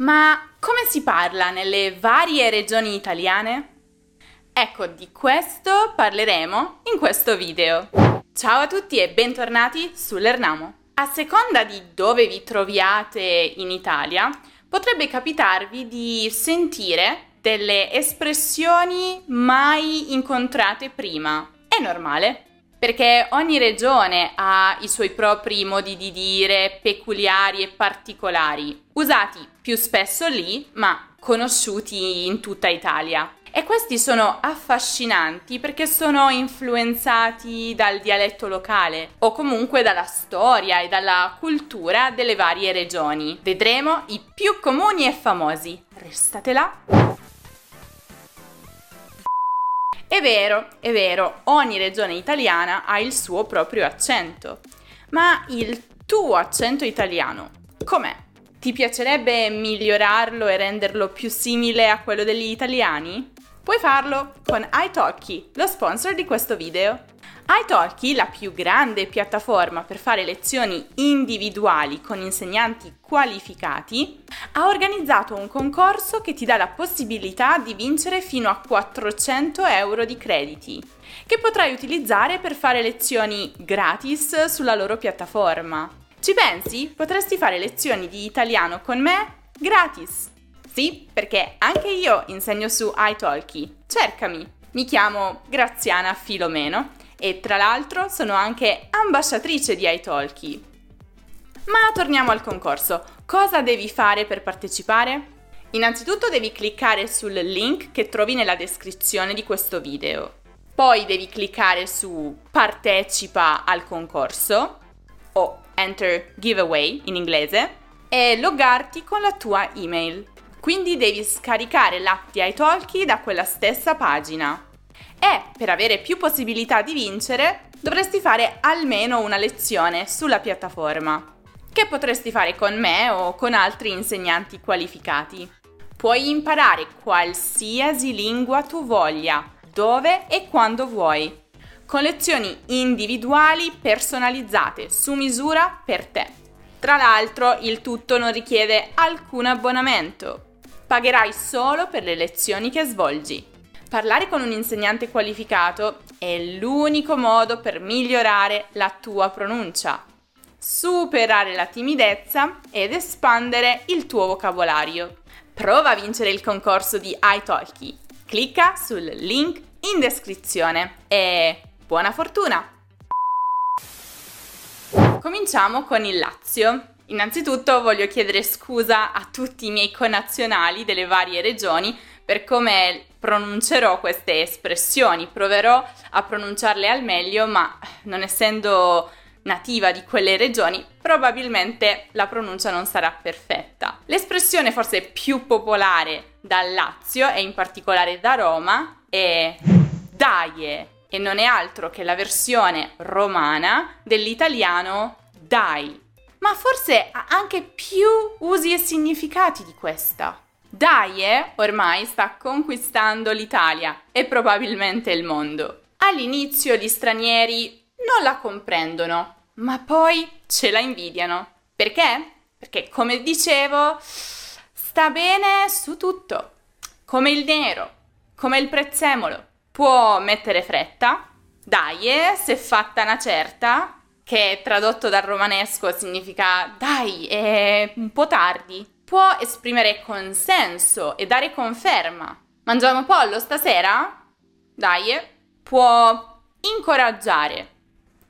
Ma come si parla nelle varie regioni italiane? Ecco, di questo parleremo in questo video. Ciao a tutti e bentornati sull'Ernamo. A seconda di dove vi troviate in Italia, potrebbe capitarvi di sentire delle espressioni mai incontrate prima. È normale, perché ogni regione ha i suoi propri modi di dire peculiari e particolari, usati più spesso lì, ma conosciuti in tutta Italia. E questi sono affascinanti perché sono influenzati dal dialetto locale o comunque dalla storia e dalla cultura delle varie regioni. Vedremo i più comuni e famosi. Restate là! È vero, è vero, ogni regione italiana ha il suo proprio accento. Ma il tuo accento italiano com'è? Ti piacerebbe migliorarlo e renderlo più simile a quello degli italiani? Puoi farlo con iTalki, lo sponsor di questo video iTalki, la più grande piattaforma per fare lezioni individuali con insegnanti qualificati, ha organizzato un concorso che ti dà la possibilità di vincere fino a 400 euro di crediti, che potrai utilizzare per fare lezioni gratis sulla loro piattaforma. Ci pensi? Potresti fare lezioni di italiano con me gratis. Sì, perché anche io insegno su iTalki. Cercami. Mi chiamo Graziana Filomeno e tra l'altro sono anche ambasciatrice di iTalki. Ma torniamo al concorso. Cosa devi fare per partecipare? Innanzitutto devi cliccare sul link che trovi nella descrizione di questo video. Poi devi cliccare su partecipa al concorso o enter giveaway in inglese e loggarti con la tua email. Quindi devi scaricare l'app di iTalki da quella stessa pagina. E per avere più possibilità di vincere dovresti fare almeno una lezione sulla piattaforma, che potresti fare con me o con altri insegnanti qualificati. Puoi imparare qualsiasi lingua tu voglia, dove e quando vuoi, con lezioni individuali personalizzate su misura per te. Tra l'altro il tutto non richiede alcun abbonamento. Pagherai solo per le lezioni che svolgi. Parlare con un insegnante qualificato è l'unico modo per migliorare la tua pronuncia, superare la timidezza ed espandere il tuo vocabolario. Prova a vincere il concorso di iTalki. Clicca sul link in descrizione e buona fortuna! Cominciamo con il Lazio. Innanzitutto voglio chiedere scusa a tutti i miei connazionali delle varie regioni per come pronuncerò queste espressioni, proverò a pronunciarle al meglio, ma non essendo nativa di quelle regioni, probabilmente la pronuncia non sarà perfetta. L'espressione forse più popolare dal Lazio e in particolare da Roma è daie e non è altro che la versione romana dell'italiano dai. Ma forse ha anche più usi e significati di questa. Daie ormai sta conquistando l'Italia e probabilmente il mondo. All'inizio gli stranieri non la comprendono, ma poi ce la invidiano. Perché? Perché, come dicevo, sta bene su tutto, come il nero, come il prezzemolo. Può mettere fretta, dai, se fatta una certa, che tradotto dal romanesco significa dai, è un po' tardi può esprimere consenso e dare conferma. Mangiamo pollo stasera? Dai, può incoraggiare.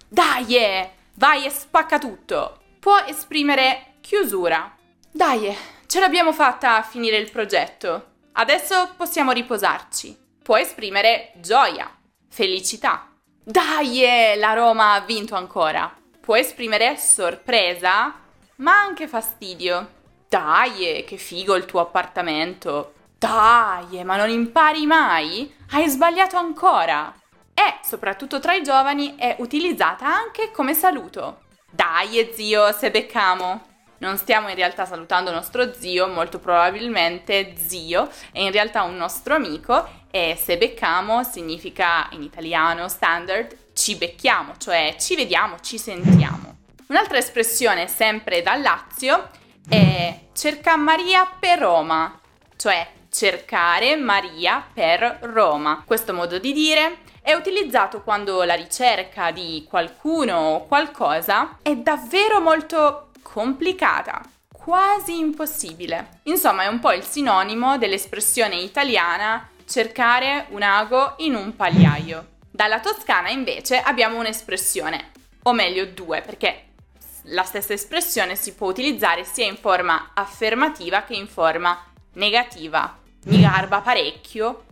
Dai, vai e spacca tutto. Può esprimere chiusura. Dai, ce l'abbiamo fatta a finire il progetto. Adesso possiamo riposarci. Può esprimere gioia, felicità. Dai, la Roma ha vinto ancora. Può esprimere sorpresa, ma anche fastidio. Dai, che figo il tuo appartamento. Dai, ma non impari mai? Hai sbagliato ancora. E, soprattutto tra i giovani, è utilizzata anche come saluto. Dai, zio, se beccamo. Non stiamo in realtà salutando nostro zio, molto probabilmente zio è in realtà un nostro amico e se beccamo significa in italiano standard ci becchiamo, cioè ci vediamo, ci sentiamo. Un'altra espressione sempre dal Lazio è cerca Maria per Roma, cioè cercare Maria per Roma. Questo modo di dire è utilizzato quando la ricerca di qualcuno o qualcosa è davvero molto complicata, quasi impossibile. Insomma, è un po' il sinonimo dell'espressione italiana cercare un ago in un pagliaio. Dalla toscana invece abbiamo un'espressione, o meglio due, perché la stessa espressione si può utilizzare sia in forma affermativa che in forma negativa. Mi garba parecchio,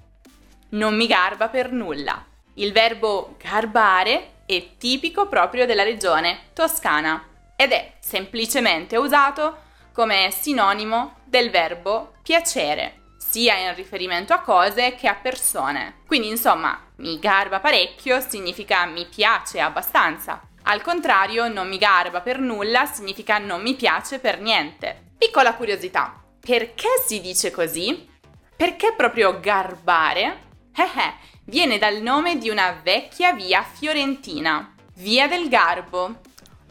non mi garba per nulla. Il verbo garbare è tipico proprio della regione toscana ed è semplicemente usato come sinonimo del verbo piacere, sia in riferimento a cose che a persone. Quindi insomma, mi garba parecchio significa mi piace abbastanza. Al contrario, non mi garba per nulla significa non mi piace per niente. Piccola curiosità, perché si dice così? Perché proprio garbare? Eh eh, viene dal nome di una vecchia via fiorentina, Via del Garbo,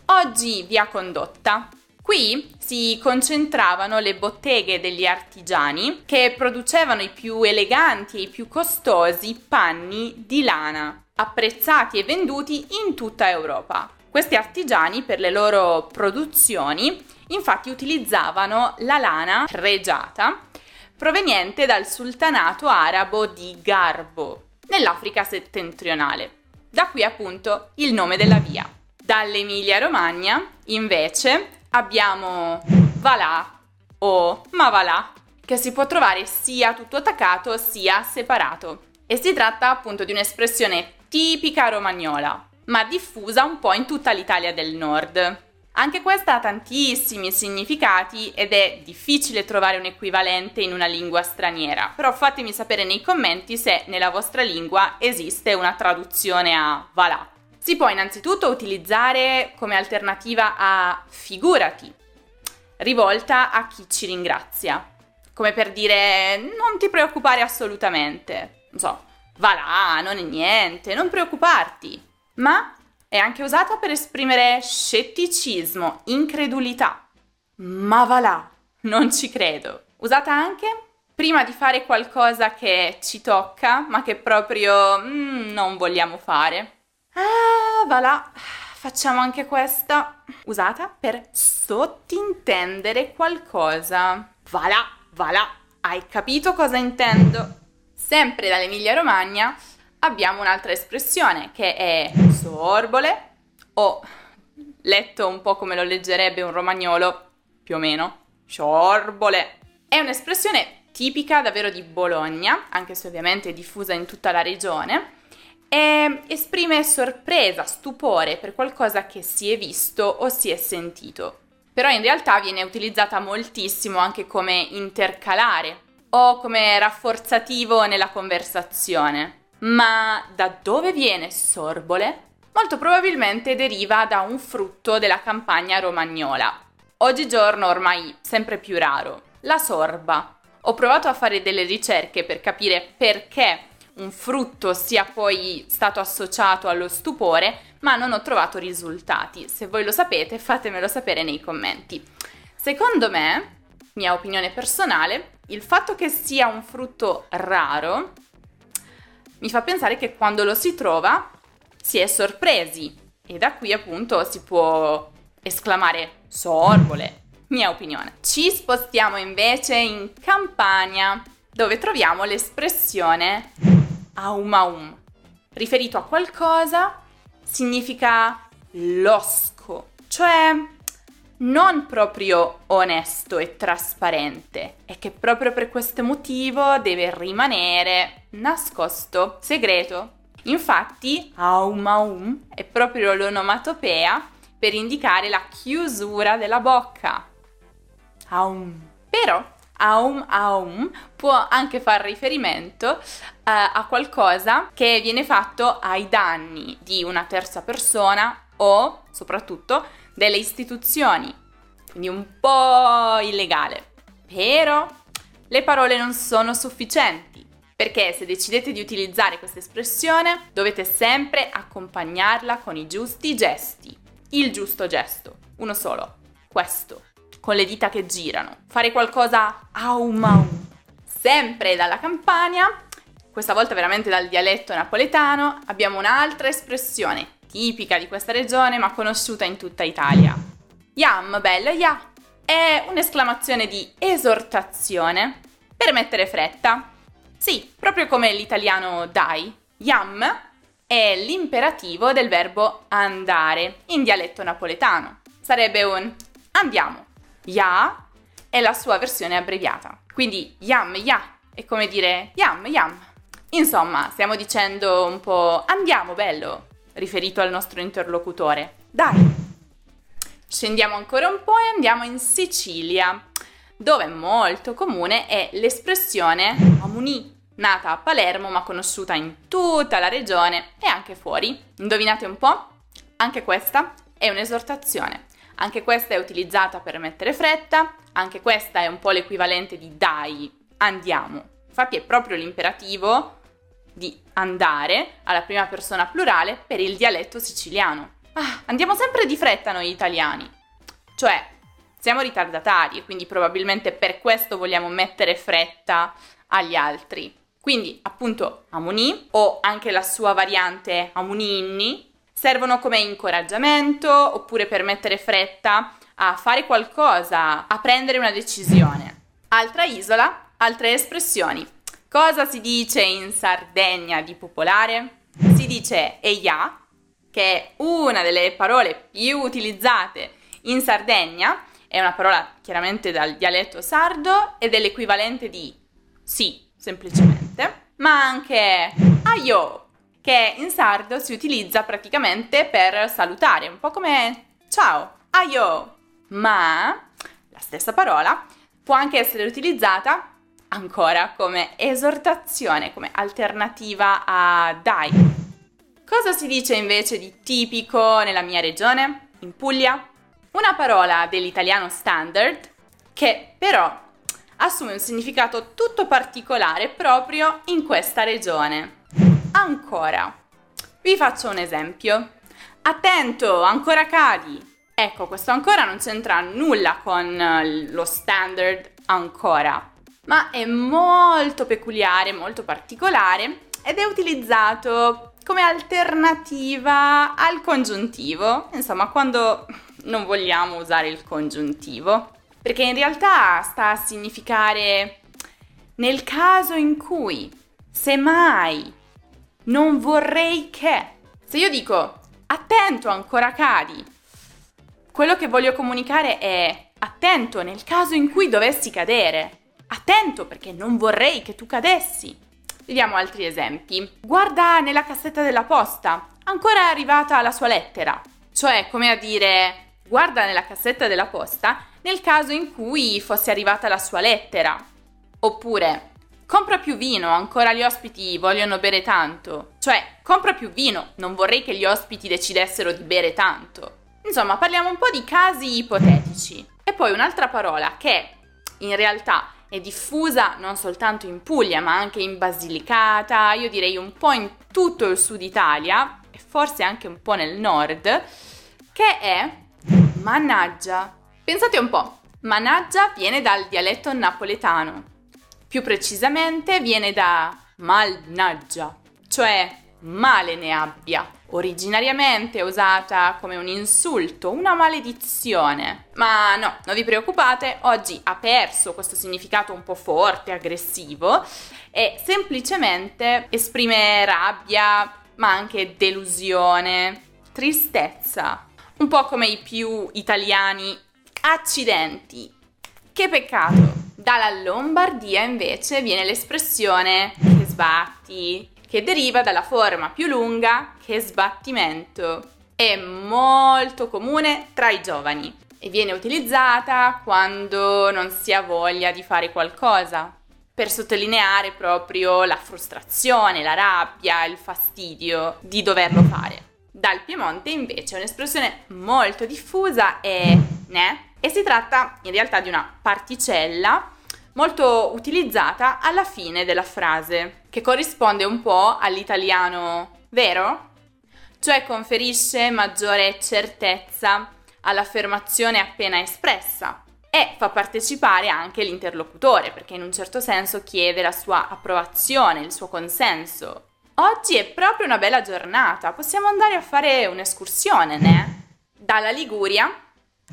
oggi via Condotta. Qui si concentravano le botteghe degli artigiani che producevano i più eleganti e i più costosi panni di lana, apprezzati e venduti in tutta Europa. Questi artigiani per le loro produzioni infatti utilizzavano la lana pregiata proveniente dal sultanato arabo di Garbo, nell'Africa settentrionale. Da qui appunto il nome della via. Dall'Emilia Romagna, invece, abbiamo Valà o Mavalà, che si può trovare sia tutto attaccato sia separato. E si tratta appunto di un'espressione tipica romagnola, ma diffusa un po' in tutta l'Italia del nord. Anche questa ha tantissimi significati ed è difficile trovare un equivalente in una lingua straniera, però fatemi sapere nei commenti se nella vostra lingua esiste una traduzione a valà. Si può innanzitutto utilizzare come alternativa a figurati, rivolta a chi ci ringrazia, come per dire non ti preoccupare assolutamente, non so, va là, non è niente, non preoccuparti, ma è anche usata per esprimere scetticismo, incredulità. Ma va là, non ci credo. Usata anche prima di fare qualcosa che ci tocca, ma che proprio mm, non vogliamo fare. Ah, va là, facciamo anche questa. Usata per sottintendere qualcosa. Va là, va là, hai capito cosa intendo? Sempre dall'Emilia Romagna abbiamo un'altra espressione che è sorbole o letto un po' come lo leggerebbe un romagnolo, più o meno, sciorbole. È un'espressione tipica davvero di Bologna, anche se ovviamente è diffusa in tutta la regione, e esprime sorpresa, stupore per qualcosa che si è visto o si è sentito. Però in realtà viene utilizzata moltissimo anche come intercalare o come rafforzativo nella conversazione. Ma da dove viene sorbole? Molto probabilmente deriva da un frutto della campagna romagnola. Oggigiorno ormai sempre più raro, la sorba. Ho provato a fare delle ricerche per capire perché un frutto sia poi stato associato allo stupore, ma non ho trovato risultati. Se voi lo sapete, fatemelo sapere nei commenti. Secondo me, mia opinione personale, il fatto che sia un frutto raro mi fa pensare che quando lo si trova si è sorpresi e da qui appunto si può esclamare sorbole, mia opinione. Ci spostiamo invece in Campania dove troviamo l'espressione aumaum. Riferito a qualcosa significa losco, cioè non proprio onesto e trasparente e che proprio per questo motivo deve rimanere nascosto, segreto. Infatti, aum aum è proprio l'onomatopea per indicare la chiusura della bocca. Aum. Però aum aum può anche far riferimento uh, a qualcosa che viene fatto ai danni di una terza persona o soprattutto delle istituzioni, quindi un po' illegale. Però le parole non sono sufficienti, perché se decidete di utilizzare questa espressione dovete sempre accompagnarla con i giusti gesti. Il giusto gesto, uno solo, questo. Con le dita che girano, fare qualcosa au mau. Sempre dalla Campania, questa volta veramente dal dialetto napoletano, abbiamo un'altra espressione tipica di questa regione ma conosciuta in tutta Italia. Yam, bello, ya! È un'esclamazione di esortazione per mettere fretta. Sì, proprio come l'italiano dai. Yam è l'imperativo del verbo andare in dialetto napoletano. Sarebbe un andiamo. Ya è la sua versione abbreviata. Quindi yam ya è come dire yam yam. Insomma, stiamo dicendo un po' andiamo bello, riferito al nostro interlocutore. Dai. Scendiamo ancora un po' e andiamo in Sicilia, dove molto comune è l'espressione amuni, nata a Palermo ma conosciuta in tutta la regione e anche fuori. Indovinate un po'? Anche questa è un'esortazione. Anche questa è utilizzata per mettere fretta, anche questa è un po' l'equivalente di dai, andiamo. Infatti è proprio l'imperativo di andare alla prima persona plurale per il dialetto siciliano. Ah, andiamo sempre di fretta noi italiani. Cioè, siamo ritardatari e quindi probabilmente per questo vogliamo mettere fretta agli altri. Quindi, appunto, Amuni o anche la sua variante Amuninni servono come incoraggiamento oppure per mettere fretta a fare qualcosa, a prendere una decisione. Altra isola, altre espressioni. Cosa si dice in Sardegna di popolare? Si dice eia, che è una delle parole più utilizzate in Sardegna, è una parola chiaramente dal dialetto sardo ed è l'equivalente di sì, semplicemente, ma anche aio, che in sardo si utilizza praticamente per salutare, un po' come ciao, aio. Ma la stessa parola può anche essere utilizzata ancora come esortazione, come alternativa a dai. Cosa si dice invece di tipico nella mia regione? In Puglia? Una parola dell'italiano standard che però assume un significato tutto particolare proprio in questa regione. Ancora. Vi faccio un esempio. Attento, ancora cadi. Ecco, questo ancora non c'entra nulla con lo standard ancora, ma è molto peculiare, molto particolare ed è utilizzato come alternativa al congiuntivo, insomma quando non vogliamo usare il congiuntivo, perché in realtà sta a significare nel caso in cui, semmai, non vorrei che, se io dico attento ancora cadi, quello che voglio comunicare è attento nel caso in cui dovessi cadere, attento perché non vorrei che tu cadessi. Vediamo altri esempi. Guarda nella cassetta della posta, ancora è arrivata la sua lettera. Cioè, come a dire, guarda nella cassetta della posta nel caso in cui fosse arrivata la sua lettera. Oppure, compra più vino, ancora gli ospiti vogliono bere tanto. Cioè, compra più vino, non vorrei che gli ospiti decidessero di bere tanto. Insomma, parliamo un po' di casi ipotetici. E poi un'altra parola che in realtà è diffusa non soltanto in Puglia ma anche in Basilicata, io direi un po' in tutto il sud Italia e forse anche un po' nel nord, che è mannaggia. Pensate un po', mannaggia viene dal dialetto napoletano, più precisamente viene da malnaggia, cioè male ne abbia originariamente usata come un insulto, una maledizione. Ma no, non vi preoccupate, oggi ha perso questo significato un po' forte, aggressivo e semplicemente esprime rabbia, ma anche delusione, tristezza, un po' come i più italiani accidenti. Che peccato! Dalla Lombardia invece viene l'espressione che sbatti, che deriva dalla forma più lunga che sbattimento. È molto comune tra i giovani e viene utilizzata quando non si ha voglia di fare qualcosa, per sottolineare proprio la frustrazione, la rabbia, il fastidio di doverlo fare. Dal Piemonte invece è un'espressione molto diffusa e ne e si tratta in realtà di una particella molto utilizzata alla fine della frase, che corrisponde un po' all'italiano vero? Cioè conferisce maggiore certezza all'affermazione appena espressa. E fa partecipare anche l'interlocutore perché in un certo senso chiede la sua approvazione, il suo consenso. Oggi è proprio una bella giornata, possiamo andare a fare un'escursione, né? Dalla Liguria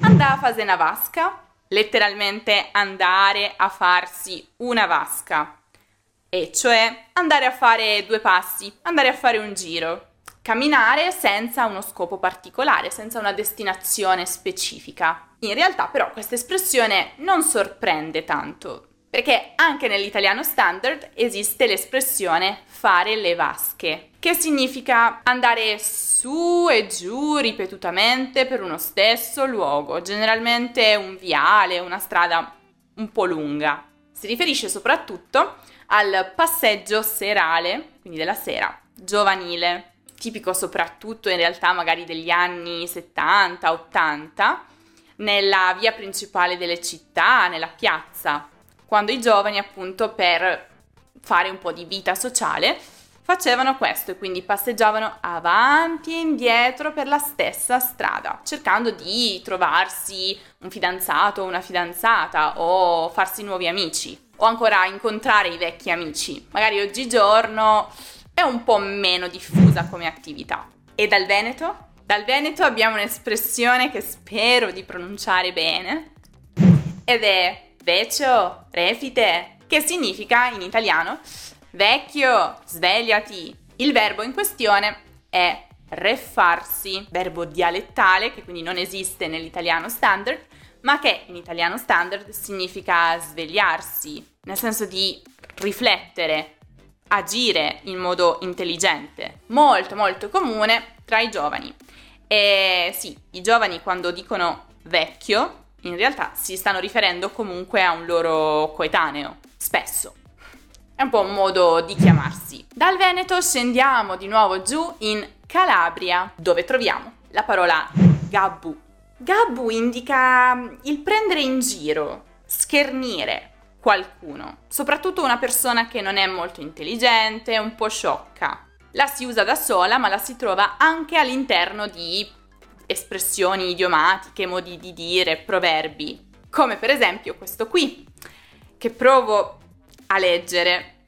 andare a fare una vasca, letteralmente andare a farsi una vasca, e cioè andare a fare due passi, andare a fare un giro. Camminare senza uno scopo particolare, senza una destinazione specifica. In realtà però questa espressione non sorprende tanto, perché anche nell'italiano standard esiste l'espressione fare le vasche, che significa andare su e giù ripetutamente per uno stesso luogo, generalmente un viale, una strada un po' lunga. Si riferisce soprattutto al passeggio serale, quindi della sera, giovanile, tipico soprattutto in realtà magari degli anni 70-80, nella via principale delle città, nella piazza, quando i giovani appunto per fare un po' di vita sociale facevano questo e quindi passeggiavano avanti e indietro per la stessa strada, cercando di trovarsi un fidanzato o una fidanzata o farsi nuovi amici o ancora incontrare i vecchi amici. Magari oggigiorno è un po' meno diffusa come attività. E dal Veneto? Dal Veneto abbiamo un'espressione che spero di pronunciare bene ed è vecchio, refite, che significa in italiano vecchio, svegliati. Il verbo in questione è reffarsi, verbo dialettale che quindi non esiste nell'italiano standard, ma che in italiano standard significa svegliarsi, nel senso di riflettere, agire in modo intelligente, molto molto comune tra i giovani. E sì, i giovani quando dicono vecchio, in realtà si stanno riferendo comunque a un loro coetaneo, spesso. È un po' un modo di chiamarsi. Dal Veneto scendiamo di nuovo giù in Calabria, dove troviamo la parola gabbu. Gabbu indica il prendere in giro, schernire, qualcuno, soprattutto una persona che non è molto intelligente, un po' sciocca. La si usa da sola, ma la si trova anche all'interno di espressioni idiomatiche, modi di dire, proverbi, come per esempio questo qui, che provo a leggere,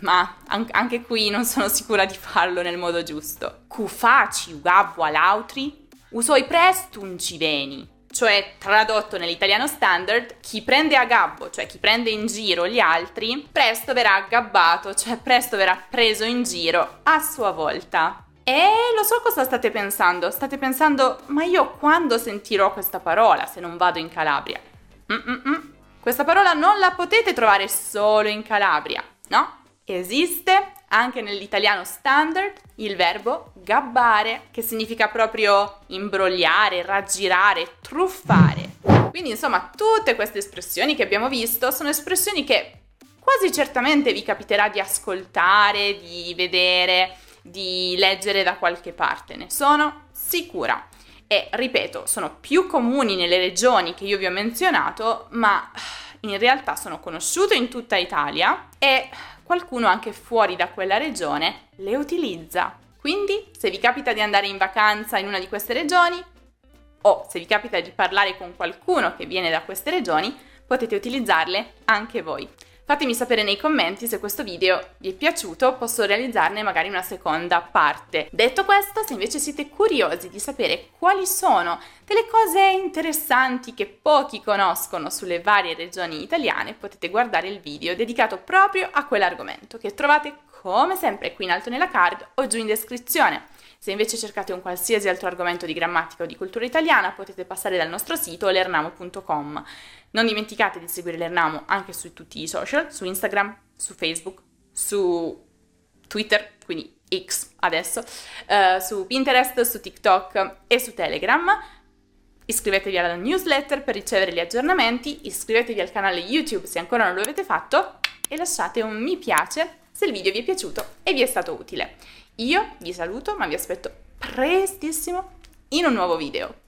ma anche qui non sono sicura di farlo nel modo giusto. Cu faci ugabbo all'autri, usoi presto un civeni cioè tradotto nell'italiano standard, chi prende a gabbo, cioè chi prende in giro gli altri, presto verrà aggabbato, cioè presto verrà preso in giro a sua volta. E lo so cosa state pensando, state pensando, ma io quando sentirò questa parola se non vado in Calabria? Mm-mm-mm. Questa parola non la potete trovare solo in Calabria, no? Esiste anche nell'italiano standard il verbo gabbare, che significa proprio imbrogliare, raggirare, truffare. Quindi insomma tutte queste espressioni che abbiamo visto sono espressioni che quasi certamente vi capiterà di ascoltare, di vedere, di leggere da qualche parte, ne sono sicura. E ripeto, sono più comuni nelle regioni che io vi ho menzionato, ma in realtà sono conosciute in tutta Italia e qualcuno anche fuori da quella regione le utilizza. Quindi, se vi capita di andare in vacanza in una di queste regioni, o se vi capita di parlare con qualcuno che viene da queste regioni, potete utilizzarle anche voi. Fatemi sapere nei commenti se questo video vi è piaciuto, posso realizzarne magari una seconda parte. Detto questo, se invece siete curiosi di sapere quali sono delle cose interessanti che pochi conoscono sulle varie regioni italiane, potete guardare il video dedicato proprio a quell'argomento che trovate come sempre qui in alto nella card o giù in descrizione. Se invece cercate un qualsiasi altro argomento di grammatica o di cultura italiana potete passare dal nostro sito lernamo.com. Non dimenticate di seguire l'Ernamo anche su tutti i social, su Instagram, su Facebook, su Twitter, quindi X adesso, uh, su Pinterest, su TikTok e su Telegram. Iscrivetevi alla newsletter per ricevere gli aggiornamenti, iscrivetevi al canale YouTube se ancora non lo avete fatto e lasciate un mi piace se il video vi è piaciuto e vi è stato utile. Io vi saluto, ma vi aspetto prestissimo in un nuovo video.